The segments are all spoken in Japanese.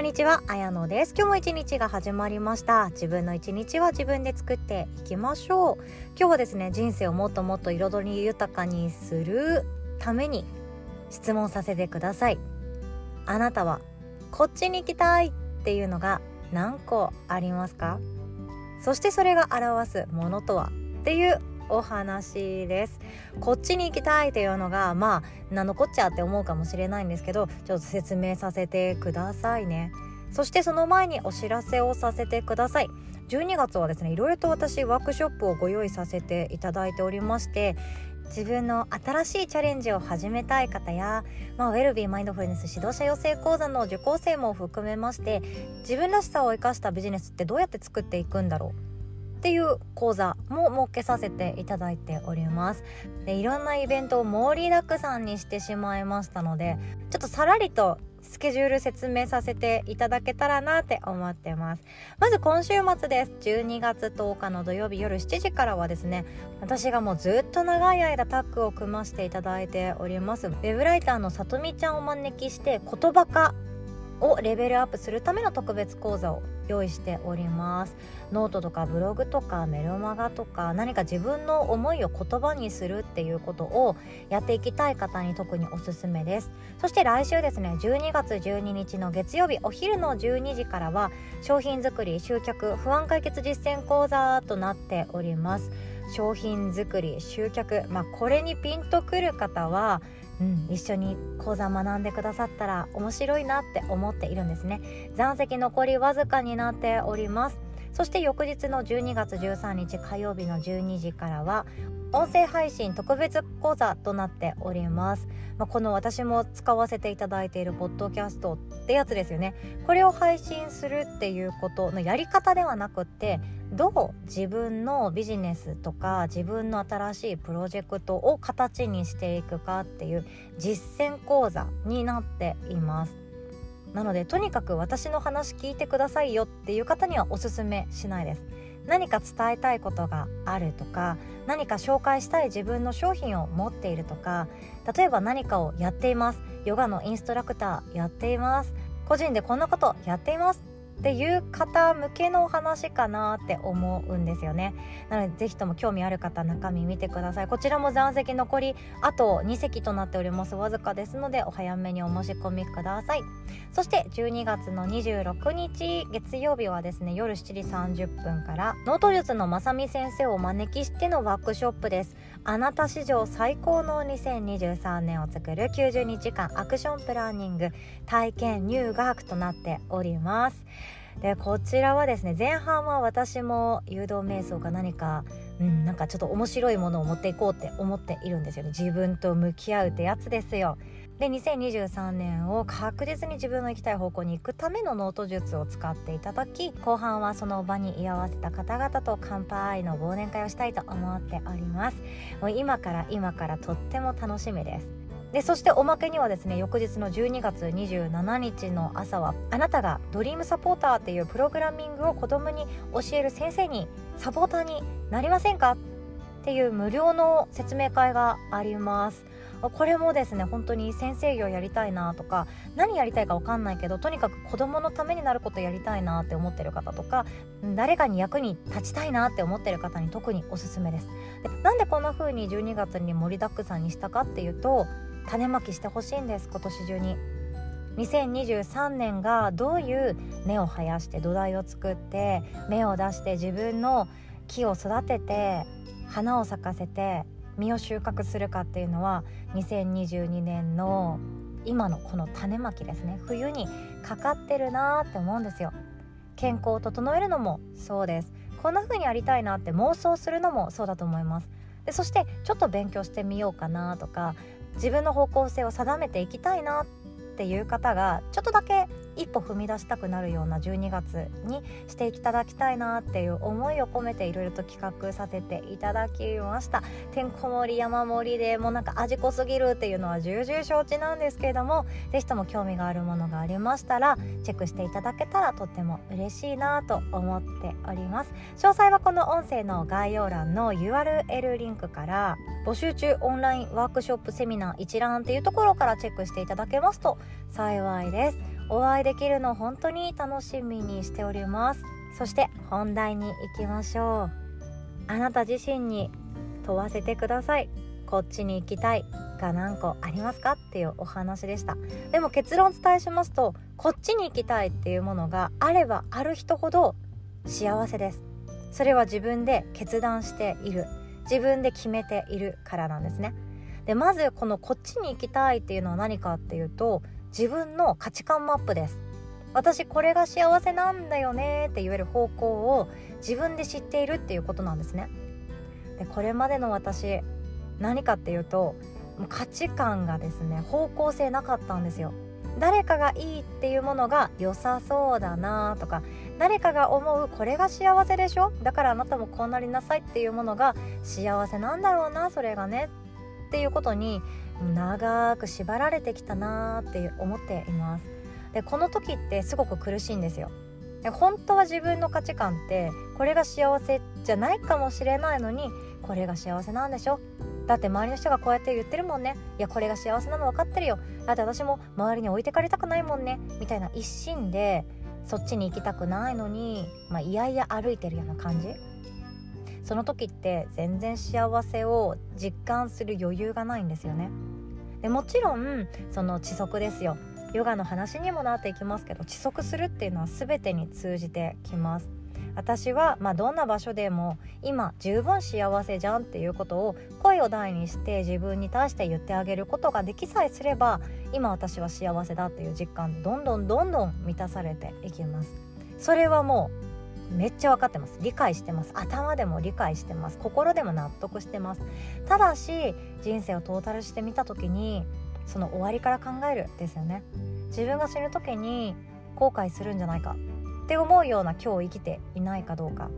こんにちは、あやのです。今日も一日が始まりました。自分の一日は自分で作っていきましょう。今日はですね人生をもっともっと彩り豊かにするために質問させてください。あなたはこっちに行きたいっていうのが何個ありますか？そしてそれが表すものとは？っていうお話です。こっちに行きたいというのがまあ何のこっちゃって思うかもしれないんですけどちょっと説明させてくださいね。そしてその前にお知らせをさせてください。12月はですねいろいろと私ワークショップをご用意させていただいておりまして自分の新しいチャレンジを始めたい方や、まあ、ウェルビーマインドフルネス指導者養成講座の受講生も含めまして自分らしさを生かしたビジネスってどうやって作っていくんだろう。っていう講座も設けさせていただいております。でいろんなイベントを盛りだくさんにしてしまいましたのでちょっとさらりとスケジュール説明させていただけたらなって思ってます。まず今週末です。12月10日の土曜日夜7時からはですね私がもうずっと長い間タッグを組ませていただいておりますウェブライターのさとみちゃんをお招きして言葉化をレベルアップするための特別講座を用意しております。ノートとかブログとかメルマガとか何か自分の思いを言葉にするっていうことをやっていきたい方に特におすすめです。そして来週ですね12月12日の月曜日お昼の12時からは商品作り集客不安解決実践講座となっております。商品作り集客まあこれにピンとくる方はうん、一緒に講座学んでくださったら面白いなって思っているんですね。残席残りわずかになっております。そして翌日の12月13日火曜日の12時からは音声配信特別講座となっております、まあ、この私も使わせていただいているポッドキャストってやつですよね。これを配信するっていうことのやり方ではなくってどう自分のビジネスとか自分の新しいプロジェクトを形にしていくかっていう実践講座になっています。なのでとにかく私の話聞いてくださいよっていう方にはおすすめしないです。何か伝えたいことがあるとか何か紹介したい自分の商品を持っているとか例えば何かをやっています。ヨガのインストラクターやっています。個人でこんなことやっています。っていう方向けのお話かなって思うんですよね。なのでぜひとも興味ある方中身見てください。こちらも残席残りあと2席となっております。わずかですのでお早めにお申し込みください。そして12月の26日月曜日はですね夜7時30分からノート術のまさみ先生をお招きしてのワークショップです。あなた史上最高の2023年を作る90日間アクションプランニング体験入学となっております。でこちらはですね前半は私も誘導瞑想か何か、うん、なんかちょっと面白いものを持っていこうって思っているんですよね。自分と向き合うってやつですよ。で2023年を確実に自分の行きたい方向に行くためのノート術を使っていただき後半はその場に居合わせた方々と乾杯の忘年会をしたいと思っております。もう今から今からとっても楽しみです。でそしておまけにはですね翌日の12月27日の朝はあなたがドリームサポーターっていうプログラミングを子供に教える先生にサポーターになりませんか？っていう無料の説明会があります。これもですね本当に先生業やりたいなとか何やりたいか分かんないけどとにかく子どものためになることやりたいなって思ってる方とか誰かに役に立ちたいなって思ってる方に特におすすめです。でなんでこんな風に12月に盛りだくさんにしたかっていうと種まきしてほしいんです今年中に。2023年がどういう根を生やして土台を作って芽を出して自分の木を育てて花を咲かせて実を収穫するかっていうのは2022年の今のこの種まきですね。冬にかかってるなーって思うんですよ。健康を整えるのもそうです。こんな風にやりたいなって妄想するのもそうだと思います。でそしてちょっと勉強してみようかなとか自分の方向性を定めていきたいなっていう方がちょっとだけ一歩踏み出したくなるような12月にしていただきたいなっていう思いを込めていろいろと企画させていただきました。てんこ盛り山盛りでもうなんか味濃すぎるっていうのは重々承知なんですけれども是非とも興味があるものがありましたらチェックしていただけたらとっても嬉しいなと思っております。詳細はこの音声の概要欄の URL リンクから募集中オンラインワークショップセミナー一覧っていうところからチェックしていただけますと幸いです。お会いできるの本当に楽しみにしております。そして本題に行きましょう。あなた自身に問わせてください。こっちに行きたい。が何個ありますかっていうお話でした。でも結論を伝えしますとこっちに行きたいっていうものがあればある人ほど幸せです。それは自分で決断している。自分で決めているからなんですね。でまずこのこっちに行きたいっていうのは何かっていうと自分の価値観マップです。私これが幸せなんだよねって言える方向を自分で知っているっていうことなんですね。でこれまでの私何かっていうと価値観がですね方向性なかったんですよ。誰かがいいっていうものが良さそうだなとか誰かが思うこれが幸せでしょ？だからあなたもこうなりなさいっていうものが幸せなんだろうなそれがね。っていうことに長く縛られてきたなって思っています。でこの時ってすごく苦しいんですよ。で本当は自分の価値観ってこれが幸せじゃないかもしれないのにこれが幸せなんでしょ？だって周りの人がこうやって言ってるもんね。いやこれが幸せなの分かってるよ。だって私も周りに置いてかれたくないもんね。みたいな一心でそっちに行きたくないのに、まあ、いやいや歩いてるような感じ。その時って全然幸せを実感する余裕がないんですよね。でもちろんその窒息ですよ。ヨガの話にもなっていきますけど窒息するっていうのは全てに通じてきます。私は、まあ、どんな場所でも今十分幸せじゃんっていうことを声を大にして自分に対して言ってあげることができさえすれば今私は幸せだっていう実感どんどんどんどん満たされていきます。それはもうめっちゃ分かってます。理解してます。頭でも理解してます。心でも納得してます。ただし人生をトータルしてみた時にその終わりから考えるですよね。自分が死ぬ時に後悔するんじゃないか。って思うような今日生きていないかどうか。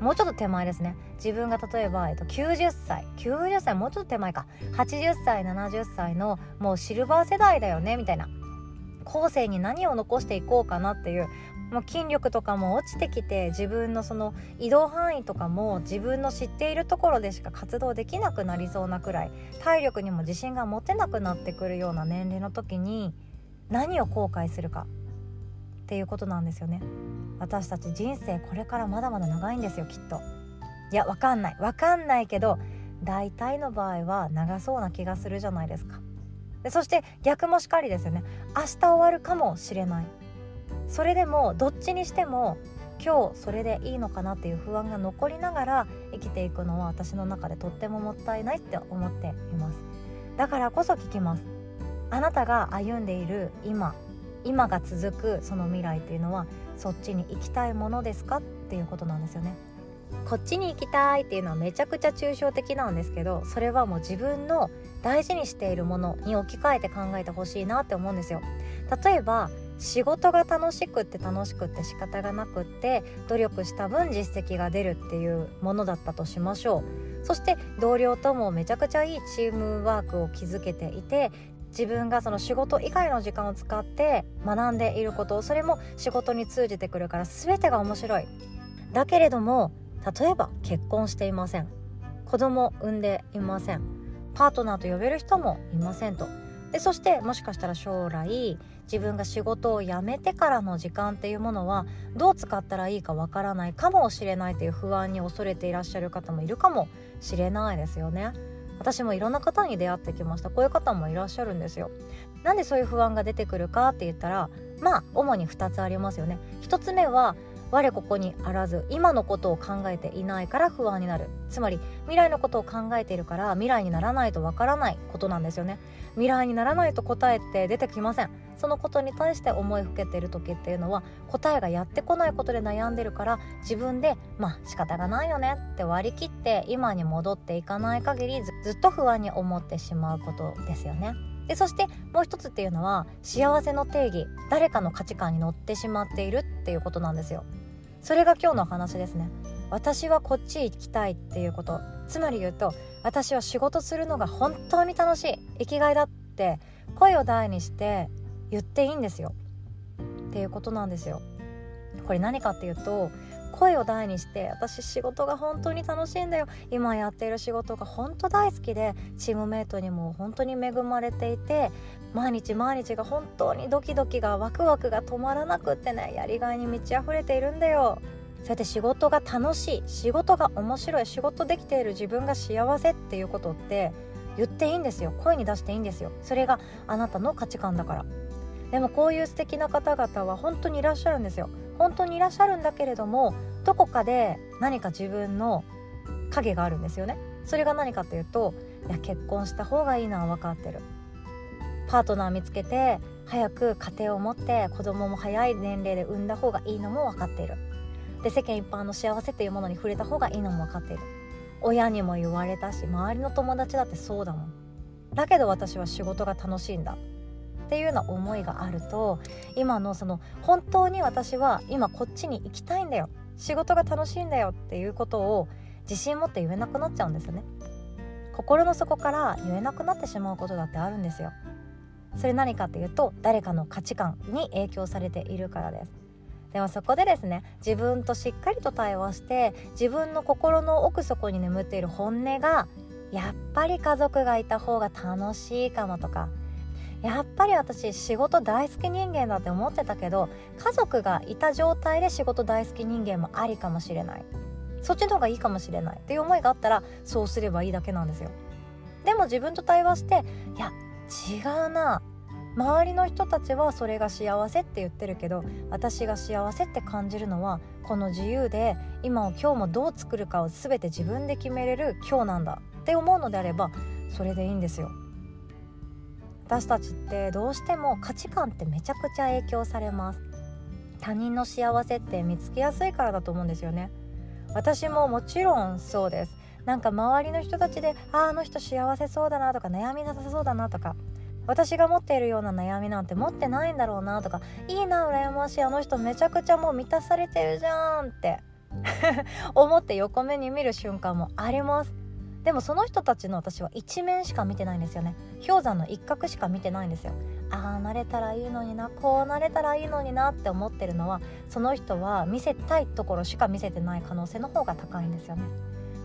もうちょっと手前ですね。自分が例えば、えっと、90歳。90歳もうちょっと手前か。80歳70歳のもうシルバー世代だよねみたいな。後世に何を残していこうかなっていうもう筋力とかも落ちてきて自分のその移動範囲とかも自分の知っているところでしか活動できなくなりそうなくらい体力にも自信が持てなくなってくるような年齢の時に何を後悔するかっていうことなんですよね。私たち人生これからまだまだ長いんですよきっと。いやわかんない。わかんないけど大体の場合は長そうな気がするじゃないですか。でそして逆もしかりですよね。明日終わるかもしれない。それでもどっちにしても今日それでいいのかなっていう不安が残りながら生きていくのは私の中でとってももったいないって思っていますだからこそ聞きますあなたが歩んでいる今今が続くその未来っていうのはそっちに行きたいものですかっていうことなんですよね。こっちに行きたいっていうのはめちゃくちゃ抽象的なんですけどそれはもう自分の大事にしているものに置き換えて考えてほしいなって思うんですよ。例えば仕事が楽しくって楽しくって仕方がなくって努力した分実績が出るっていうものだったとしましょう。そして同僚ともめちゃくちゃいいチームワークを築けていて自分がその仕事以外の時間を使って学んでいることそれも仕事に通じてくるから全てが面白い。だけれども例えば結婚していません。子供産んでいません。パートナーと呼べる人もいませんと。でそしてもしかしたら将来自分が仕事を辞めてからの時間っていうものはどう使ったらいいかわからないかもしれないという不安に恐れていらっしゃる方もいるかもしれないですよね。私もいろんな方に出会ってきました。こういう方もいらっしゃるんですよ。なんでそういう不安が出てくるかって言ったらまあ主に2つありますよね。1つ目は我ここにあらず今のことを考えていないから不安になる。つまり未来のことを考えているから未来にならないとわからないことなんですよね。未来にならないと答えって出てきません。そのことに対して思いふけている時っていうのは答えがやってこないことで悩んでるから自分でまあ仕方がないよねって割り切って今に戻っていかない限りずっと不安に思ってしまうことですよね。でそしてもう一つっていうのは幸せの定義誰かの価値観に乗ってしまっているっていうことなんですよ。それが今日の話ですね。私はこっち行きたいっていうこと。つまり言うと私は仕事するのが本当に楽しい生きがいだって声を大にして言っていいんですよ。っていうことなんですよ。これ何かっていうと声を大にして私仕事が本当に楽しいんだよ。今やっている仕事が本当大好きでチームメイトにも本当に恵まれていて毎日毎日が本当にドキドキがワクワクが止まらなくってねやりがいに満ち溢れているんだよ。そうやって仕事が楽しい仕事が面白い仕事できている自分が幸せっていうことって言っていいんですよ。声に出していいんですよ。それがあなたの価値観だから。でもこういう素敵な方々は本当にいらっしゃるんですよ。本当にいらっしゃるんだけれどもどこかで何か自分の影があるんですよね。それが何かというといや結婚した方がいいのは分かってる。パートナー見つけて早く家庭を持って子供も早い年齢で産んだ方がいいのも分かっている。で世間一般の幸せっていうものに触れた方がいいのも分かっている。親にも言われたし周りの友達だってそうだもん。だけど私は仕事が楽しいんだ。っていうような思いがあると今のその本当に私は今こっちに行きたいんだよ仕事が楽しいんだよっていうことを自信持って言えなくなっちゃうんですよね。心の底から言えなくなってしまうことだってあるんですよ。それ何かっていうと誰かの価値観に影響されているからです。でもそこでですね自分としっかりと対話して自分の心の奥底に眠っている本音がやっぱり家族がいた方が楽しいかもとかやっぱり私仕事大好き人間だって思ってたけど家族がいた状態で仕事大好き人間もありかもしれない。そっちの方がいいかもしれないっていう思いがあったらそうすればいいだけなんですよ。でも自分と対話していや違うな。周りの人たちはそれが幸せって言ってるけど私が幸せって感じるのはこの自由で今を今日もどう作るかを全て自分で決めれる今日なんだって思うのであればそれでいいんですよ。私たちってどうしても価値観ってめちゃくちゃ影響されます。他人の幸せって見つけやすいからだと思うんですよね。私ももちろんそうです。なんか周りの人たちでああの人幸せそうだなとか悩みなさそうだなとか。私が持っているような悩みなんて持ってないんだろうなとか。いいな羨ましい。あの人めちゃくちゃもう満たされてるじゃんって。思って横目に見る瞬間もあります。でもその人たちの私は一面しか見てないんですよね。氷山の一角しか見てないんですよ。ああなれたらいいのになこうなれたらいいのになって思ってるのはその人は見せたいところしか見せてない可能性の方が高いんですよね。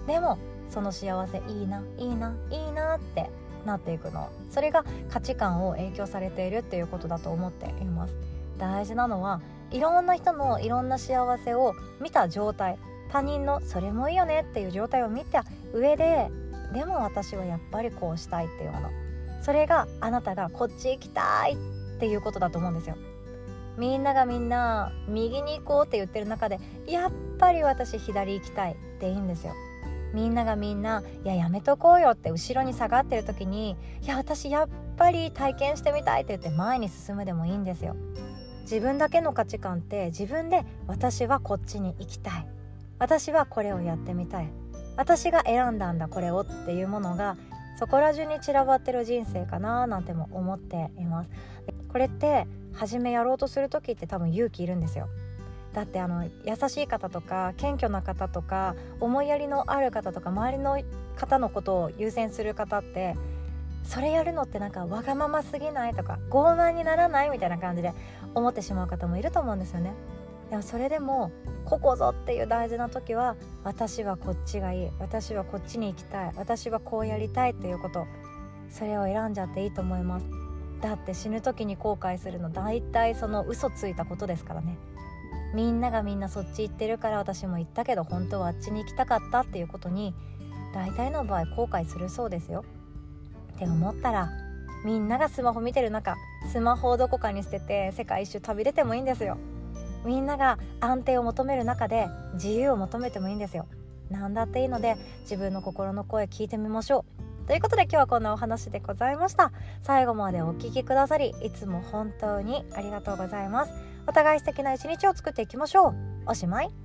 でもその幸せいいないいないいなってなっていくの。それが価値観を影響されているっていうことだと思っています。大事なのはいろんな人のいろんな幸せを見た状態。他人のそれもいいよねっていう状態を見た上ででも私はやっぱりこうしたいっていうもの。それがあなたがこっち行きたいっていうことだと思うんですよ。みんながみんな右に行こうって言ってる中でやっぱり私左行きたいっていいんですよ。みんながみんないややめとこうよって後ろに下がってる時にいや私やっぱり体験してみたいって言って前に進むでもいいんですよ。自分だけの価値観って自分で私はこっちに行きたい。私はこれをやってみたい。私が選んだんだこれをっていうものがそこら中に散らばってる人生かななんても思っています。これって初めやろうとする時って多分勇気いるんですよ。だってあの優しい方とか謙虚な方とか思いやりのある方とか周りの方のことを優先する方ってそれやるのってなんかわがまますぎないとか傲慢にならないみたいな感じで思ってしまう方もいると思うんですよね。でもそれでもここぞっていう大事な時は私はこっちがいい私はこっちに行きたい私はこうやりたいっていうことそれを選んじゃっていいと思います。だって死ぬ時に後悔するの大体その嘘ついたことですからね。みんながみんなそっち行ってるから私も行ったけど本当はあっちに行きたかったっていうことに大体の場合後悔するそうですよ。って思ったらみんながスマホ見てる中スマホをどこかに捨てて世界一周旅出てもいいんですよ。みんなが安定を求める中で自由を求めてもいいんですよ。何だっていいので自分の心の声聞いてみましょう。ということで今日はこんなお話でございました。最後までお聴きくださりいつも本当にありがとうございます。お互い素敵な一日を作っていきましょう。おしまい。